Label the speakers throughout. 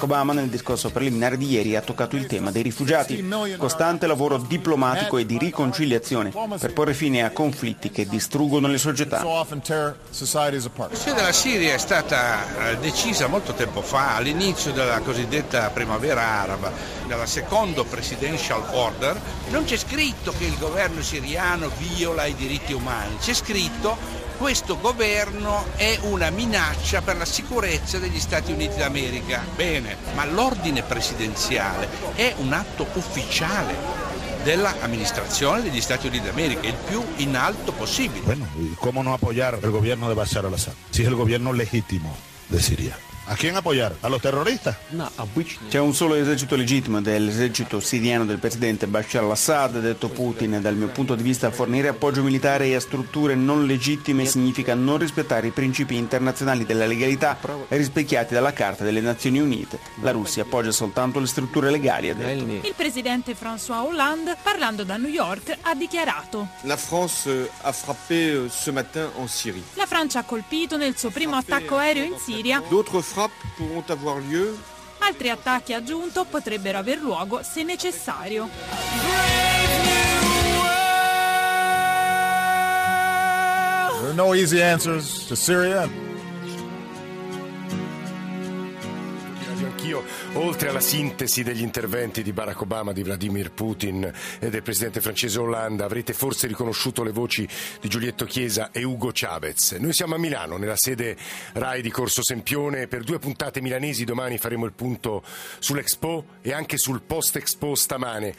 Speaker 1: Barack Obama nel discorso preliminare di ieri ha toccato il tema dei rifugiati, costante lavoro diplomatico e di riconciliazione per porre fine a conflitti che distruggono le società.
Speaker 2: La questione della Siria è stata eh, decisa molto tempo fa, all'inizio della cosiddetta primavera araba, nella seconda presidential order. Non c'è scritto che il governo siriano viola i diritti umani, c'è scritto questo governo è una minaccia per la sicurezza degli Stati Uniti d'America. Bene, ma l'ordine presidenziale è un atto ufficiale dell'amministrazione degli Stati Uniti d'America, il più in alto possibile.
Speaker 3: Bueno, ¿cómo no apoyar el gobierno de Bashar al-Assad? Si es el gobierno legítimo de Siria. ¿A quién apoyar? ¿A los terroristas?
Speaker 1: C'è un solo esercito legittimo ed è l'esercito siriano del presidente Bashar al-Assad, detto Putin. Dal mio punto di vista fornire appoggio militare a strutture non legittime significa non rispettare i principi internazionali della legalità rispecchiati dalla Carta delle Nazioni Unite. La Russia appoggia soltanto le strutture legali, ha detto.
Speaker 4: Il presidente François Hollande, parlando da New York, ha dichiarato
Speaker 5: La France a frappé ce matin en Syrie.
Speaker 4: La Francia ha colpito nel suo primo attacco aereo in Siria
Speaker 5: D'autres frappes pourront avoir lieu
Speaker 4: Altri attacchi, aggiunto, potrebbero aver luogo se necessario.
Speaker 2: There are no easy answers to Syria.
Speaker 6: Anch'io, oltre alla sintesi degli interventi di Barack Obama, di Vladimir Putin e del presidente francese Hollande, avrete forse riconosciuto le voci di Giulietto Chiesa e Ugo Chavez. Noi siamo a Milano, nella sede RAI di Corso Sempione. Per due puntate milanesi domani faremo il punto sull'Expo e anche sul post-Expo stamane.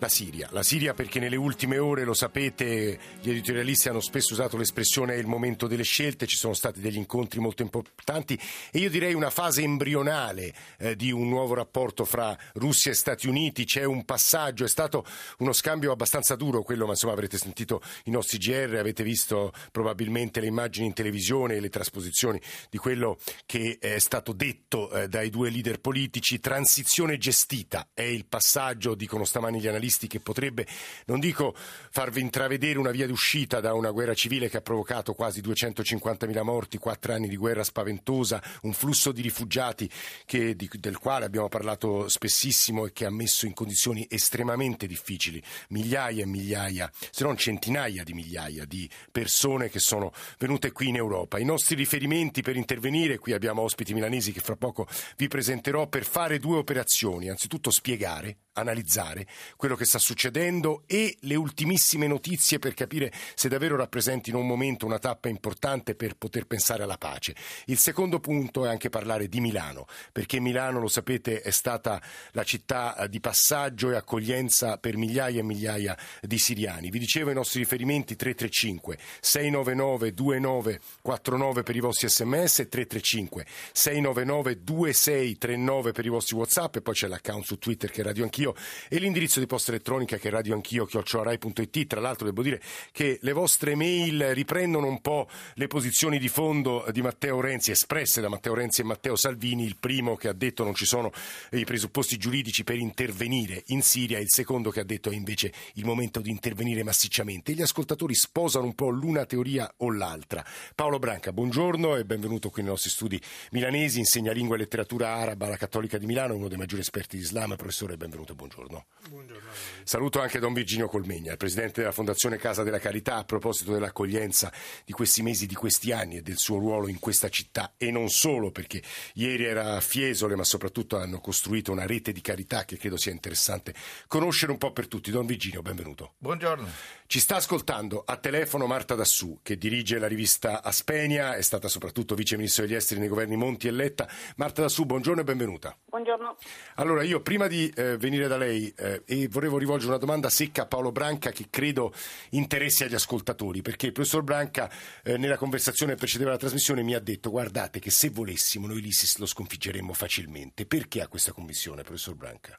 Speaker 6: La Siria. La Siria perché nelle ultime ore, lo sapete, gli editorialisti hanno spesso usato l'espressione è il momento delle scelte, ci sono stati degli incontri molto importanti e io direi una fase embrionale eh, di un nuovo rapporto fra Russia e Stati Uniti, c'è un passaggio, è stato uno scambio abbastanza duro quello, ma insomma avrete sentito i nostri GR, avete visto probabilmente le immagini in televisione e le trasposizioni di quello che è stato detto eh, dai due leader politici, transizione gestita è il passaggio, dicono stamani gli analisti che potrebbe, non dico farvi intravedere una via d'uscita da una guerra civile che ha provocato quasi 250.000 morti, quattro anni di guerra spaventosa, un flusso di rifugiati che, di, del quale abbiamo parlato spessissimo e che ha messo in condizioni estremamente difficili migliaia e migliaia, se non centinaia di migliaia di persone che sono venute qui in Europa. I nostri riferimenti per intervenire, qui abbiamo ospiti milanesi che fra poco vi presenterò per fare due operazioni, anzitutto spiegare analizzare quello che sta succedendo e le ultimissime notizie per capire se davvero rappresentino un momento, una tappa importante per poter pensare alla pace. Il secondo punto è anche parlare di Milano, perché Milano, lo sapete, è stata la città di passaggio e accoglienza per migliaia e migliaia di siriani. Vi dicevo i nostri riferimenti 335 699 2949 per i vostri sms, 335 699 2639 per i vostri whatsapp e poi c'è l'account su Twitter che è Radio Anch'io e l'indirizzo di posta elettronica che è radioanchio chiocciorai.it. Tra l'altro devo dire che le vostre mail riprendono un po' le posizioni di fondo di Matteo Renzi, espresse da Matteo Renzi e Matteo Salvini, il primo che ha detto non ci sono i presupposti giuridici per intervenire in Siria, il secondo che ha detto è invece il momento di intervenire massicciamente. Gli ascoltatori sposano un po' l'una teoria o l'altra. Paolo Branca, buongiorno e benvenuto qui nei nostri studi milanesi, insegna lingua e letteratura araba alla Cattolica di Milano, uno dei maggiori esperti di Islam. Professore, benvenuto, buongiorno.
Speaker 7: Buongiorno.
Speaker 6: Saluto anche Don Virginio Colmegna, il presidente della Fondazione Casa della Carità, a proposito dell'accoglienza di questi mesi, di questi anni e del suo ruolo in questa città e non solo, perché ieri era a Fiesole, ma soprattutto hanno costruito una rete di carità che credo sia interessante conoscere un po' per tutti. Don Virginio, benvenuto.
Speaker 7: Buongiorno.
Speaker 6: Ci sta ascoltando a telefono Marta Dassù, che dirige la rivista Aspenia, è stata soprattutto vice ministro degli esteri nei governi Monti e Letta. Marta Dassù, buongiorno e benvenuta.
Speaker 7: Buongiorno.
Speaker 6: Allora, io prima di eh, venire da lei eh, e volevo rivolgere una domanda secca a Paolo Branca che credo interessi agli ascoltatori, perché il professor Branca eh, nella conversazione che precedeva la trasmissione mi ha detto guardate che se volessimo noi l'ISIS lo sconfiggeremmo facilmente. Perché ha questa commissione, professor Branca?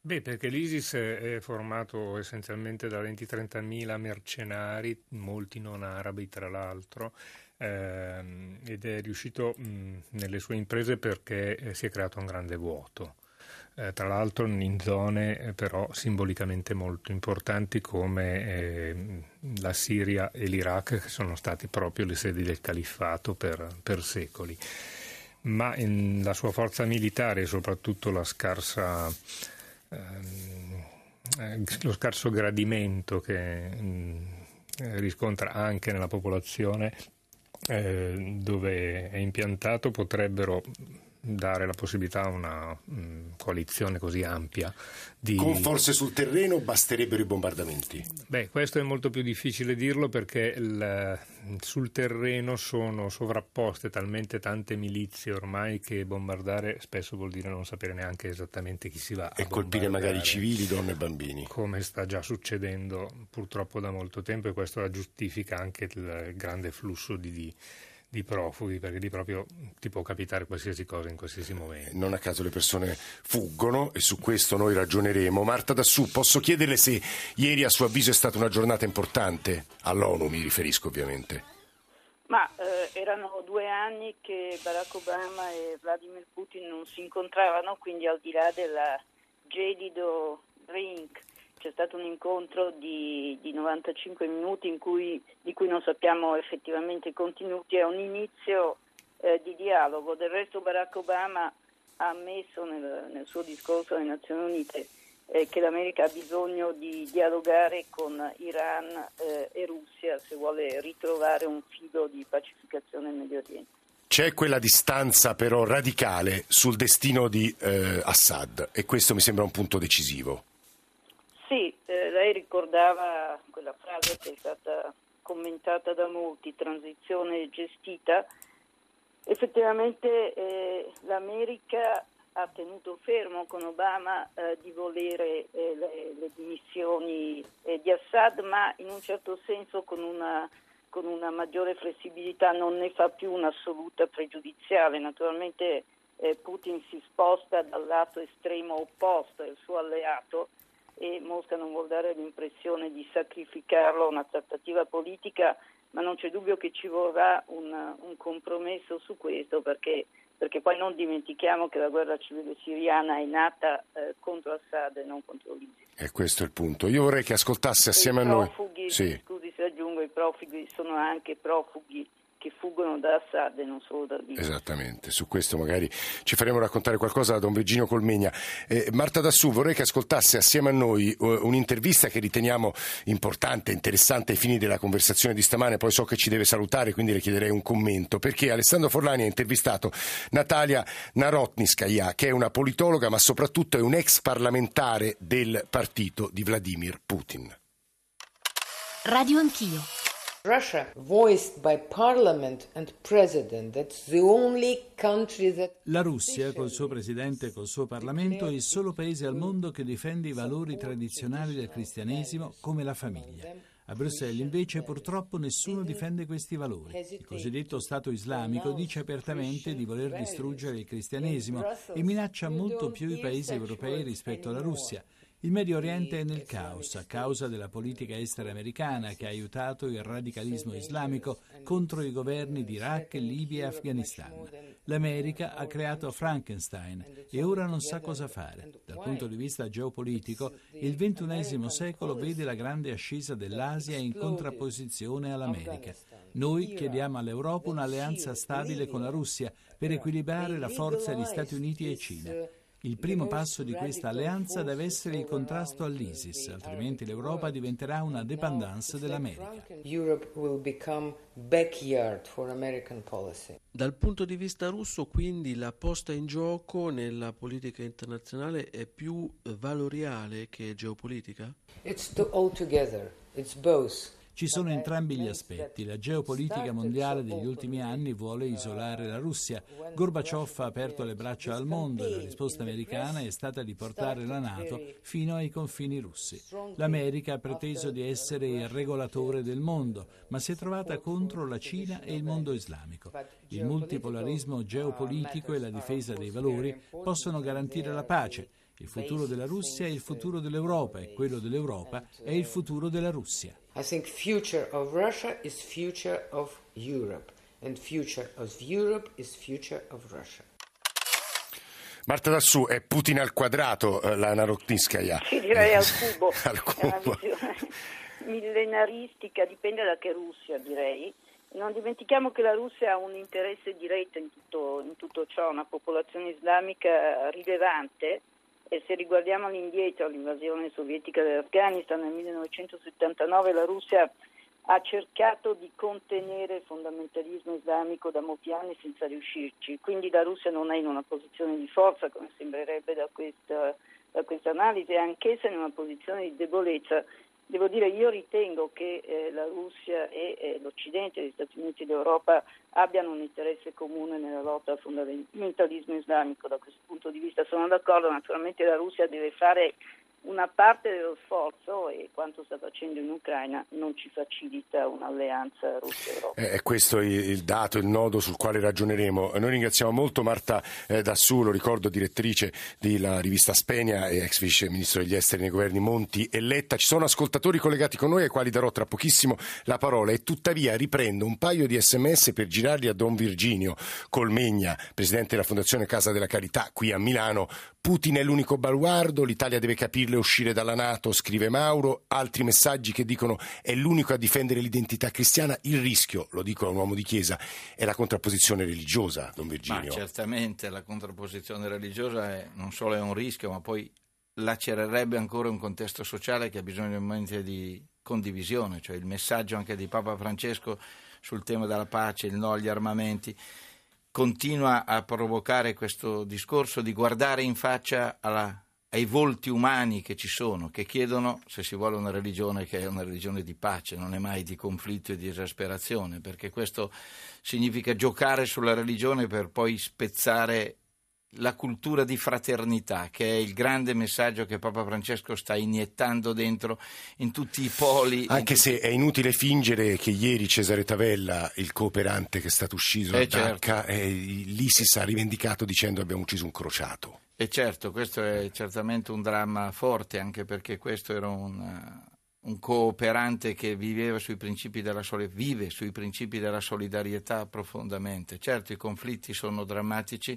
Speaker 8: Beh, perché l'ISIS è formato essenzialmente da 20-30 mila mercenari, molti non arabi tra l'altro, ehm, ed è riuscito mh, nelle sue imprese perché eh, si è creato un grande vuoto. Eh, tra l'altro in zone eh, però simbolicamente molto importanti come eh, la Siria e l'Iraq, che sono stati proprio le sedi del califfato per, per secoli. Ma in, la sua forza militare e soprattutto la scarsa Ehm, eh, lo scarso gradimento che mm, riscontra anche nella popolazione eh, dove è impiantato potrebbero dare la possibilità a una mh, mm, coalizione così ampia. Di...
Speaker 6: Con forze sul terreno basterebbero i bombardamenti?
Speaker 8: Beh, questo è molto più difficile dirlo perché il, sul terreno sono sovrapposte talmente tante milizie ormai che bombardare spesso vuol dire non sapere neanche esattamente chi si va
Speaker 6: e colpire magari civili, donne e bambini.
Speaker 8: Come sta già succedendo purtroppo da molto tempo e questo giustifica anche il grande flusso di, di di profughi, perché lì proprio ti può capitare qualsiasi cosa in qualsiasi momento.
Speaker 6: Non a caso le persone fuggono e su questo noi ragioneremo. Marta Dassù, posso chiederle se ieri a suo avviso è stata una giornata importante? All'ONU mi riferisco ovviamente.
Speaker 7: Ma eh, erano due anni che Barack Obama e Vladimir Putin non si incontravano, quindi al di là del gelido drink c'è stato un incontro di, di 95 minuti cui, di cui non sappiamo effettivamente i contenuti, è un inizio eh, di dialogo. Del resto Barack Obama ha ammesso nel, nel suo discorso alle Nazioni Unite eh, che l'America ha bisogno di dialogare con Iran eh, e Russia se vuole ritrovare un filo di pacificazione nel Medio Oriente.
Speaker 6: C'è quella distanza però radicale sul destino di eh, Assad e questo mi sembra un punto decisivo.
Speaker 7: Lei ricordava quella frase che è stata commentata da molti, transizione gestita. Effettivamente eh, l'America ha tenuto fermo con Obama eh, di volere eh, le, le, dimissioni eh, di Assad, ma in un certo senso con una, con una, maggiore flessibilità non ne fa più un'assoluta pregiudiziale. Naturalmente eh, Putin si sposta dal lato estremo opposto, è il suo alleato e Mosca non vuol dare l'impressione di sacrificarlo a una trattativa politica, ma non c'è dubbio che ci vorrà un, un compromesso su questo perché, perché, poi non dimentichiamo che la guerra civile siriana è nata eh, contro Assad e non contro l'ISIS.
Speaker 6: E questo è il punto. Io vorrei che ascoltasse assieme a noi.
Speaker 7: Profughi, sì. Scusi se aggiungo, i profughi sono anche profughi che fuggono da Assad e non solo da Libia.
Speaker 6: Esattamente, su questo magari ci faremo raccontare qualcosa da Don Virginio Colmegna. Eh, Marta Dassù, vorrei che ascoltasse assieme a noi uh, un'intervista che riteniamo importante, interessante ai fini della conversazione di stamane, poi so che ci deve salutare, quindi le chiederei un commento, perché Alessandro Forlani ha intervistato Natalia Narotniskaya, che è una politologa ma soprattutto è un ex parlamentare del partito di Vladimir Putin.
Speaker 9: Radio Anch'io.
Speaker 10: La Russia, col suo presidente e col suo Parlamento, è il solo paese al mondo che difende i valori tradizionali del cristianesimo come la famiglia. A Bruxelles invece purtroppo nessuno difende questi valori. Il cosiddetto Stato islamico dice apertamente di voler distruggere il cristianesimo e minaccia molto più i paesi europei rispetto alla Russia. Il Medio Oriente è nel caos a causa della politica estera americana che ha aiutato il radicalismo islamico contro i governi di Iraq, Libia e Afghanistan. L'America ha creato Frankenstein e ora non sa cosa fare. Dal punto di vista geopolitico, il XXI secolo vede la grande ascesa dell'Asia in contrapposizione all'America. Noi chiediamo all'Europa un'alleanza stabile con la Russia per equilibrare la forza di Stati Uniti e Cina. Il primo passo di questa alleanza deve essere il contrasto all'ISIS, altrimenti l'Europa diventerà una dépendance dell'America.
Speaker 11: Dal punto di vista russo, quindi, la posta in gioco nella politica internazionale è più valoriale che geopolitica?
Speaker 12: It's all together. It's both.
Speaker 10: Ci sono entrambi gli aspetti. La geopolitica mondiale degli ultimi anni vuole isolare la Russia. Gorbaciov ha aperto le braccia al mondo e la risposta americana è stata di portare la Nato fino ai confini russi. L'America ha preteso di essere il regolatore del mondo, ma si è trovata contro la Cina e il mondo islamico. Il multipolarismo geopolitico e la difesa dei valori possono garantire la pace. Il futuro della Russia è il futuro dell'Europa e quello dell'Europa è il futuro della Russia.
Speaker 12: I think future of Russia is future of Europe and future of Europe is future of Russia.
Speaker 6: Marta Dassù, è Putin al quadrato eh, la Narodniskaya?
Speaker 7: Sì, direi al cubo.
Speaker 6: al cubo.
Speaker 7: Millenaristica, dipende da che Russia direi. Non dimentichiamo che la Russia ha un interesse diretto in tutto, in tutto ciò, una popolazione islamica rilevante e se riguardiamo all'indietro all'invasione sovietica dell'Afghanistan nel 1979 la Russia ha cercato di contenere il fondamentalismo islamico da molti anni senza riuscirci, quindi la Russia non è in una posizione di forza come sembrerebbe da questa, da questa analisi, è anch'essa in una posizione di debolezza Devo dire, io ritengo che eh, la Russia e eh, l'Occidente, gli Stati Uniti d'Europa abbiano un interesse comune nella lotta al fondamentalismo islamico. Da questo punto di vista sono d'accordo, naturalmente la Russia deve fare una parte dello sforzo e quanto sta facendo in Ucraina non ci facilita un'alleanza Russia-Europa.
Speaker 6: Eh, è questo il, dato, il nodo sul quale ragioneremo. Noi ringraziamo molto Marta eh, Dassù, lo ricordo, direttrice della rivista Spegna e ex vice ministro degli esteri nei governi Monti e Letta. Ci sono ascoltatori collegati con noi ai quali darò tra pochissimo la parola e tuttavia riprendo un paio di sms per girarli a Don Virginio Colmegna, presidente della Fondazione Casa della Carità qui a Milano. Putin è l'unico baluardo, l'Italia deve capirlo e uscire dalla Nato, scrive Mauro, altri messaggi che dicono è l'unico a difendere l'identità cristiana, il rischio, lo dico a un uomo di chiesa, è la contrapposizione religiosa, Don Virginio.
Speaker 13: Ma certamente la contrapposizione religiosa è, non solo è un rischio, ma poi lacererebbe ancora un contesto sociale che ha bisogno di condivisione, cioè il messaggio anche di Papa Francesco sul tema della pace, il no agli armamenti continua a provocare questo discorso di guardare in faccia alla, ai volti umani che ci sono, che chiedono, se si vuole, una religione che è una religione di pace, non è mai di conflitto e di esasperazione, perché questo significa giocare sulla religione per poi spezzare la cultura di fraternità, che è il grande messaggio che Papa Francesco sta iniettando dentro in tutti i poli.
Speaker 6: Anche
Speaker 13: tutti...
Speaker 6: se è inutile fingere che ieri Cesare Tavella, il cooperante che è stato ucciso
Speaker 13: eh
Speaker 6: a Dacca, certo. eh, l'ISIS ha rivendicato dicendo abbiamo ucciso un crociato.
Speaker 13: E certo, questo è certamente un dramma forte, anche perché questo era un, un cooperante che viveva sui principi della vive sui principi della solidarietà profondamente. Certo, i conflitti sono drammatici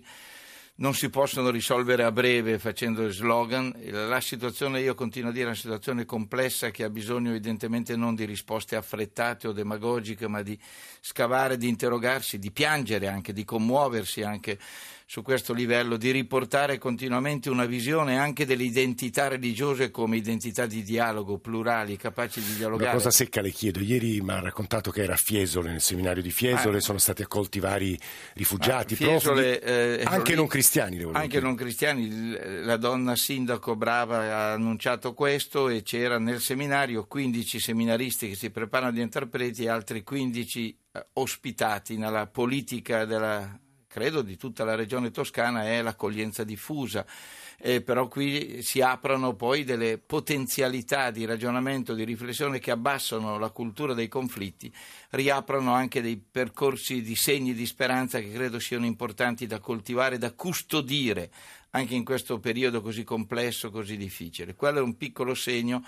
Speaker 13: non si possono risolvere a breve facendo slogan. La situazione, io continuo a dire, è una situazione complessa che ha bisogno evidentemente non di risposte affrettate o demagogiche, ma di scavare, di interrogarsi, di piangere anche, di commuoversi anche su questo livello, di riportare continuamente una visione anche delle identità religiose come identità di dialogo, plurali, capaci di dialogare.
Speaker 6: Una cosa secca le chiedo, ieri mi ha raccontato che era a Fiesole, nel seminario di Fiesole, ah. sono stati accolti vari rifugiati, ah, Fiesole, profughi, eh, anche non cristiani.
Speaker 13: Anche
Speaker 6: dire.
Speaker 13: non cristiani, la donna sindaco brava ha annunciato questo e c'era nel seminario 15 seminaristi che si preparano di interpreti e altri 15 eh, ospitati nella politica della credo di tutta la regione toscana è l'accoglienza diffusa. Eh, però qui si aprono poi delle potenzialità di ragionamento, di riflessione che abbassano la cultura dei conflitti, riaprono anche dei percorsi di segni di speranza che credo siano importanti da coltivare, da custodire anche in questo periodo così complesso, così difficile. Quello è un piccolo segno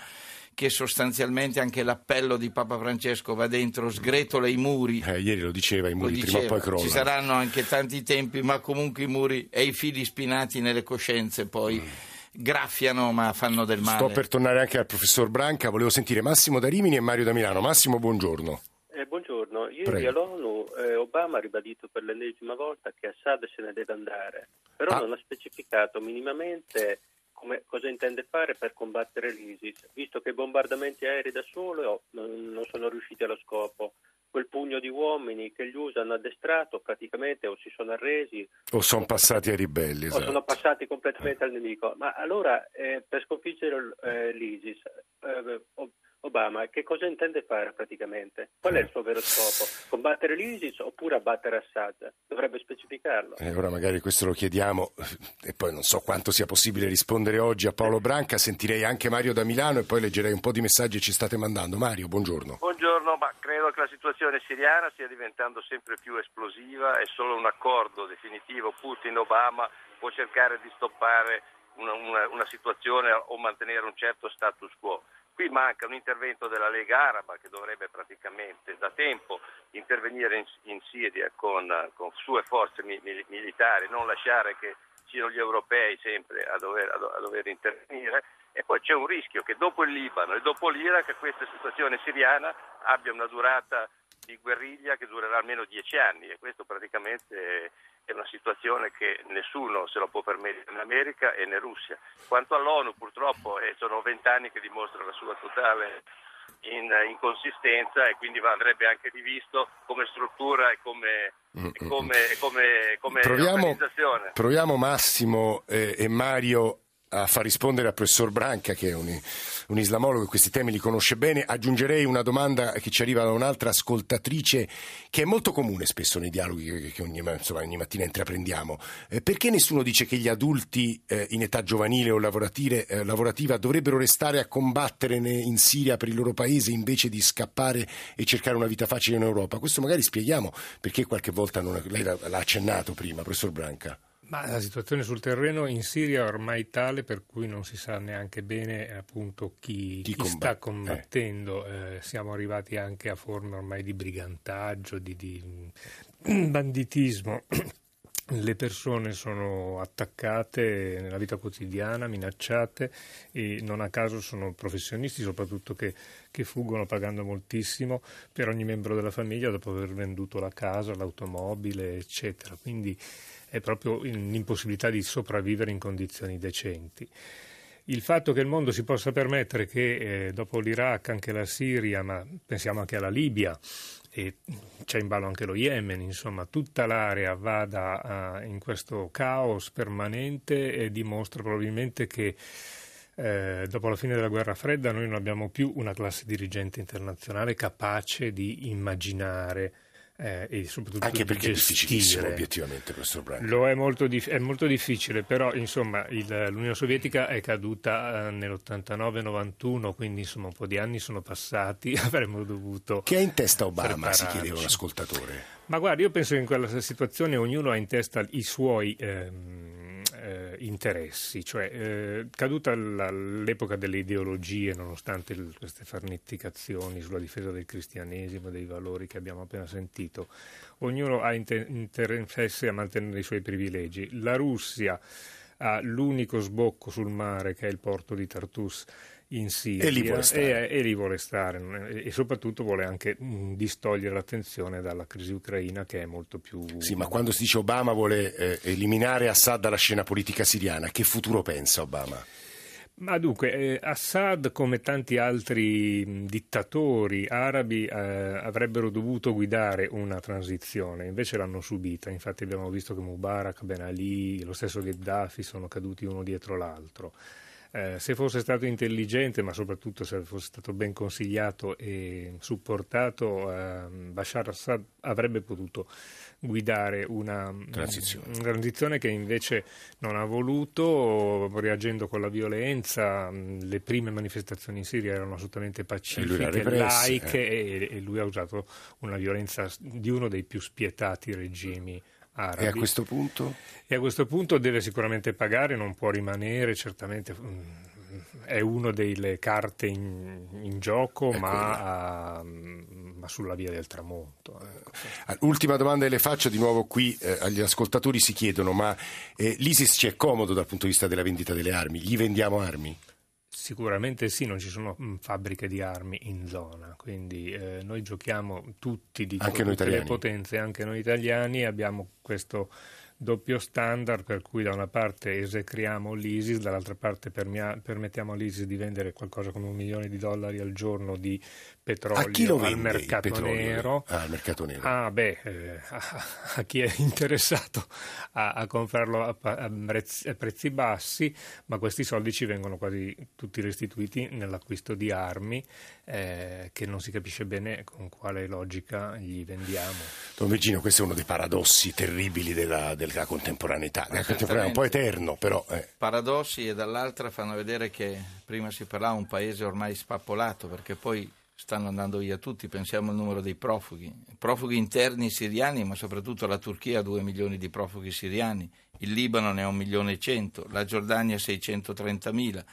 Speaker 13: che sostanzialmente anche l'appello di Papa Francesco va dentro, sgretola i muri.
Speaker 6: Eh, ieri lo diceva, i muri diceva, prima o poi crollano.
Speaker 13: Ci saranno anche tanti tempi, ma comunque i muri e i fili spinati nelle coscienze poi. Mm graffiano ma fanno del male.
Speaker 6: Sto per tornare anche al professor Branca, volevo sentire Massimo da Rimini e Mario da Milano. Massimo, buongiorno.
Speaker 14: Eh, buongiorno, ieri Prego. all'ONU eh, Obama ha ribadito per l'ennesima volta che Assad se ne deve andare, però ah. non ha specificato minimamente come, cosa intende fare per combattere l'ISIS, visto che i bombardamenti aerei da solo non, non sono riusciti allo scopo. Quel pugno di uomini che gli USA hanno addestrato praticamente o si sono arresi
Speaker 6: o sono passati ai ribelli
Speaker 14: esatto. o sono passati completamente al nemico. Ma allora eh, per sconfiggere eh, l'ISIS eh, Obama che cosa intende fare praticamente? Qual è il suo vero scopo? Combattere l'ISIS oppure abbattere Assad? Dovrebbe specificarlo.
Speaker 6: Eh, ora magari questo lo chiediamo e poi non so quanto sia possibile rispondere oggi a Paolo Branca, sentirei anche Mario da Milano e poi leggerei un po' di messaggi che ci state mandando. Mario, buongiorno.
Speaker 15: Buongiorno, ma credo che la situazione siriana stia diventando sempre più esplosiva e solo un accordo definitivo Putin-Obama può cercare di stoppare una, una, una situazione o mantenere un certo status quo. Qui manca un intervento della Lega Araba che dovrebbe praticamente da tempo intervenire in, in Siria con, con, sue forze mi, militari, non lasciare che siano gli europei sempre a dover, a dover, intervenire. E poi c'è un rischio che dopo il Libano e dopo l'Iraq questa situazione siriana abbia una durata di guerriglia che durerà almeno dieci anni e questo praticamente è una situazione che nessuno se lo può permettere in America e in Russia. Quanto all'ONU purtroppo eh, sono vent'anni che dimostra la sua totale in, inconsistenza e quindi andrebbe anche rivisto come struttura e come, mm, mm, come, mm. come, come
Speaker 6: proviamo,
Speaker 15: organizzazione.
Speaker 6: Proviamo Massimo eh, e Mario a far rispondere al professor Branca, che è un, un, islamologo che questi temi li conosce bene. Aggiungerei una domanda che ci arriva da un'altra ascoltatrice, che è molto comune spesso nei dialoghi che, che ogni, insomma, ogni, mattina intraprendiamo. Eh, perché nessuno dice che gli adulti eh, in età giovanile o eh, lavorativa dovrebbero restare a combattere in Siria per il loro paese invece di scappare e cercare una vita facile in Europa? Questo magari spieghiamo perché qualche volta non, lei l'ha accennato prima, professor Branca.
Speaker 8: Ma la situazione sul terreno in Siria è ormai tale per cui non si sa neanche bene appunto chi, chi, chi sta combattendo. Eh. Eh, siamo arrivati anche a forme ormai di brigantaggio, di, di banditismo. Le persone sono attaccate nella vita quotidiana, minacciate e non a caso sono professionisti soprattutto che, che, fuggono pagando moltissimo per ogni membro della famiglia dopo aver venduto la casa, l'automobile, eccetera. Quindi è proprio l'impossibilità di sopravvivere in condizioni decenti. Il fatto che il mondo si possa permettere che eh, dopo l'Iraq anche la Siria, ma pensiamo anche alla Libia, e c'è in ballo anche lo Yemen, insomma tutta l'area vada uh, in questo caos permanente e dimostra probabilmente che eh, dopo la fine della guerra fredda noi non abbiamo più una classe dirigente internazionale capace di immaginare eh, e soprattutto
Speaker 6: anche perché
Speaker 8: è
Speaker 6: difficilissimo obiettivamente questo brand
Speaker 8: lo è molto, dif- è molto difficile però insomma il, l'Unione Sovietica è caduta eh, nell'89-91 quindi insomma un po' di anni sono passati avremmo dovuto
Speaker 6: che ha in testa Obama si chiedeva un ascoltatore
Speaker 8: ma guarda io penso che in quella situazione ognuno ha in testa i suoi ehm, eh, interessi, cioè eh, caduta l'epoca delle ideologie, nonostante il, queste farneticazioni sulla difesa del cristianesimo, dei valori che abbiamo appena sentito, ognuno ha inter- interesse a mantenere i suoi privilegi. La Russia ha l'unico sbocco sul mare che è il porto di Tartus in Siria
Speaker 6: e lì vuole stare,
Speaker 8: e, e, lì vuole stare. e, soprattutto vuole anche mh, distogliere l'attenzione dalla crisi ucraina che è molto più...
Speaker 6: Sì, ma quando si dice Obama vuole eh, eliminare Assad dalla scena politica siriana, che futuro pensa Obama?
Speaker 8: Ma dunque, eh, Assad, come tanti altri mh, dittatori arabi, eh, avrebbero dovuto guidare una transizione, invece l'hanno subita. Infatti abbiamo visto che Mubarak, Ben Ali, lo stesso Gheddafi sono caduti uno dietro l'altro. Eh, se fosse stato intelligente, ma soprattutto se fosse stato ben consigliato e supportato, eh, Bashar Assad avrebbe potuto guidare una
Speaker 6: transizione.
Speaker 8: una transizione. che invece non ha voluto, reagendo con la violenza. Le prime manifestazioni in Siria erano assolutamente pacifiche, laiche, eh. e, e lui ha usato una violenza di uno dei più spietati regimi arabi.
Speaker 6: E a questo punto?
Speaker 8: E a questo punto deve sicuramente pagare, non può rimanere, certamente mm, è una delle carte in, in gioco, ma, uh, ma, sulla via del tramonto.
Speaker 6: Eh. Ultima domanda le faccio di nuovo qui eh, agli ascoltatori si chiedono, ma eh, l'ISIS ci è comodo dal punto di vista della vendita delle armi? Gli vendiamo armi?
Speaker 8: Sicuramente sì, non ci sono mh, fabbriche di armi in zona, quindi eh, noi giochiamo tutti di
Speaker 6: anche tutte
Speaker 8: le potenze, anche noi italiani abbiamo questo doppio standard per cui da una parte esecriamo l'ISIS, dall'altra parte permia- permettiamo all'ISIS di vendere qualcosa come un milione di dollari al giorno di petrolio
Speaker 6: al
Speaker 8: mercato nero.
Speaker 6: Ah, al mercato nero.
Speaker 8: Ah, beh, eh, a, a, chi è interessato a, a comprarlo a, a, prezzi, a, prezzi, bassi, ma questi soldi ci vengono quasi tutti restituiti nell'acquisto di armi eh, che non si capisce bene con quale logica gli vendiamo.
Speaker 6: Don Virginio, questo è uno dei paradossi terribili della, della contemporaneità, della contemporaneità un po' eterno, però... Eh.
Speaker 13: Paradossi e dall'altra fanno vedere che prima si parlava di un paese ormai spappolato, perché poi stanno andando via tutti, pensiamo al numero dei profughi, profughi interni siriani, ma soprattutto la Turchia ha 2 milioni di profughi siriani, il Libano ne ha 1 milione e 100, la Giordania 630 mila,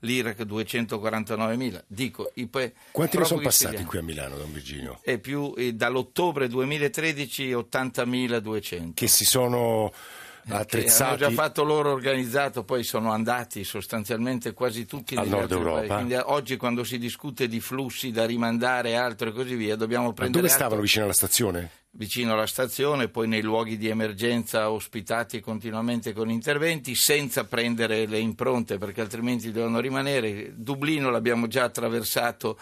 Speaker 13: l'Iraq 249 mila. Dico, i
Speaker 6: pe- Quanti ne sono passati siriani, qui a Milano, Don Virginio?
Speaker 13: E più, e dall'ottobre 2013 80.200.
Speaker 6: Che si sono attrezzati.
Speaker 13: Hanno già fatto loro organizzato, poi sono andati sostanzialmente quasi tutti
Speaker 6: al nord Europa.
Speaker 13: Quindi oggi quando si discute di flussi da rimandare e altro e così via, dobbiamo prendere.
Speaker 6: Ma dove stavano vicino alla stazione?
Speaker 13: Vicino alla stazione, poi nei luoghi di emergenza ospitati continuamente con interventi, senza prendere le impronte perché altrimenti devono rimanere. Dublino l'abbiamo già attraversato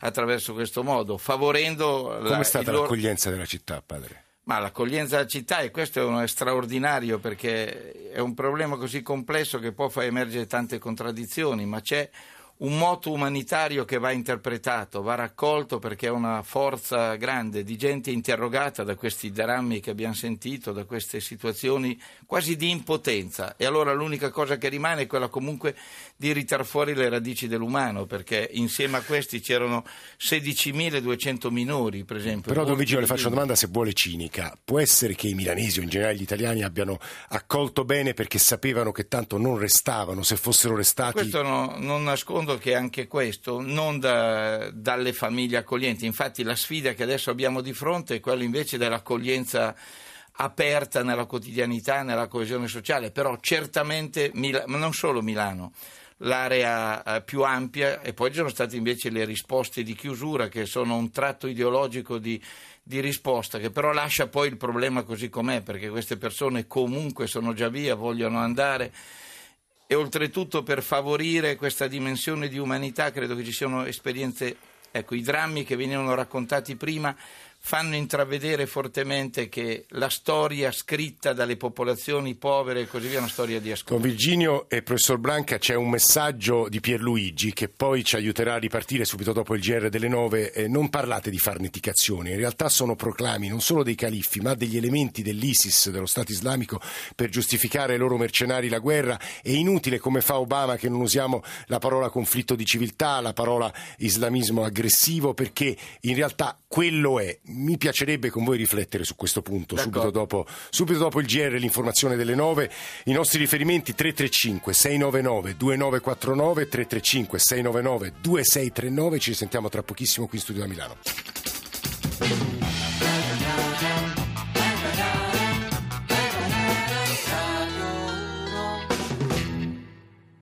Speaker 13: attraverso questo modo, favorendo.
Speaker 6: Come
Speaker 13: la,
Speaker 6: è stata
Speaker 13: loro...
Speaker 6: l'accoglienza della città, padre?
Speaker 13: Ma l'accoglienza della città, e questo è, uno, straordinario perché è un problema così complesso che può far emergere tante contraddizioni, ma c'è un moto umanitario che va interpretato, va raccolto perché è una forza grande di gente interrogata da questi drammi che abbiamo sentito, da queste situazioni quasi di impotenza. E allora l'unica cosa che rimane è quella comunque di ritar fuori le radici dell'umano, perché insieme a questi c'erano 16.200 minori, per esempio.
Speaker 6: Però Don Vigio le faccio una domanda se vuole cinica. Può essere che i milanesi o in generale gli italiani abbiano accolto bene perché sapevano che tanto non restavano, se fossero restati...
Speaker 13: Questo no, non nascondo modo che anche questo non da, dalle famiglie accoglienti. Infatti la sfida che adesso abbiamo di fronte è quella invece dell'accoglienza aperta nella quotidianità, nella coesione sociale, però certamente non solo Milano l'area eh, più ampia e poi ci sono state invece le risposte di chiusura che sono un tratto ideologico di, di, risposta che però lascia poi il problema così com'è perché queste persone comunque sono già via, vogliono andare e oltretutto per favorire questa dimensione di umanità credo che ci siano esperienze, ecco, i drammi che venivano raccontati prima fanno intravedere fortemente che la storia scritta dalle popolazioni povere e così via è una storia di ascolto.
Speaker 6: Con Virginio e professor Branca c'è un messaggio di Pierluigi che poi ci aiuterà a ripartire subito dopo il GR delle 9. Eh, non parlate di farneticazione, in realtà sono proclami non solo dei califfi ma degli elementi dell'ISIS, dello Stato islamico, per giustificare ai loro mercenari la guerra. È inutile come fa Obama che non usiamo la parola conflitto di civiltà, la parola islamismo aggressivo perché in realtà quello è mi piacerebbe con voi riflettere su questo punto subito dopo, subito dopo, il GR, l'informazione delle 9. I nostri riferimenti 335 699 2949 335 699 2639. Ci sentiamo tra pochissimo qui in studio da Milano.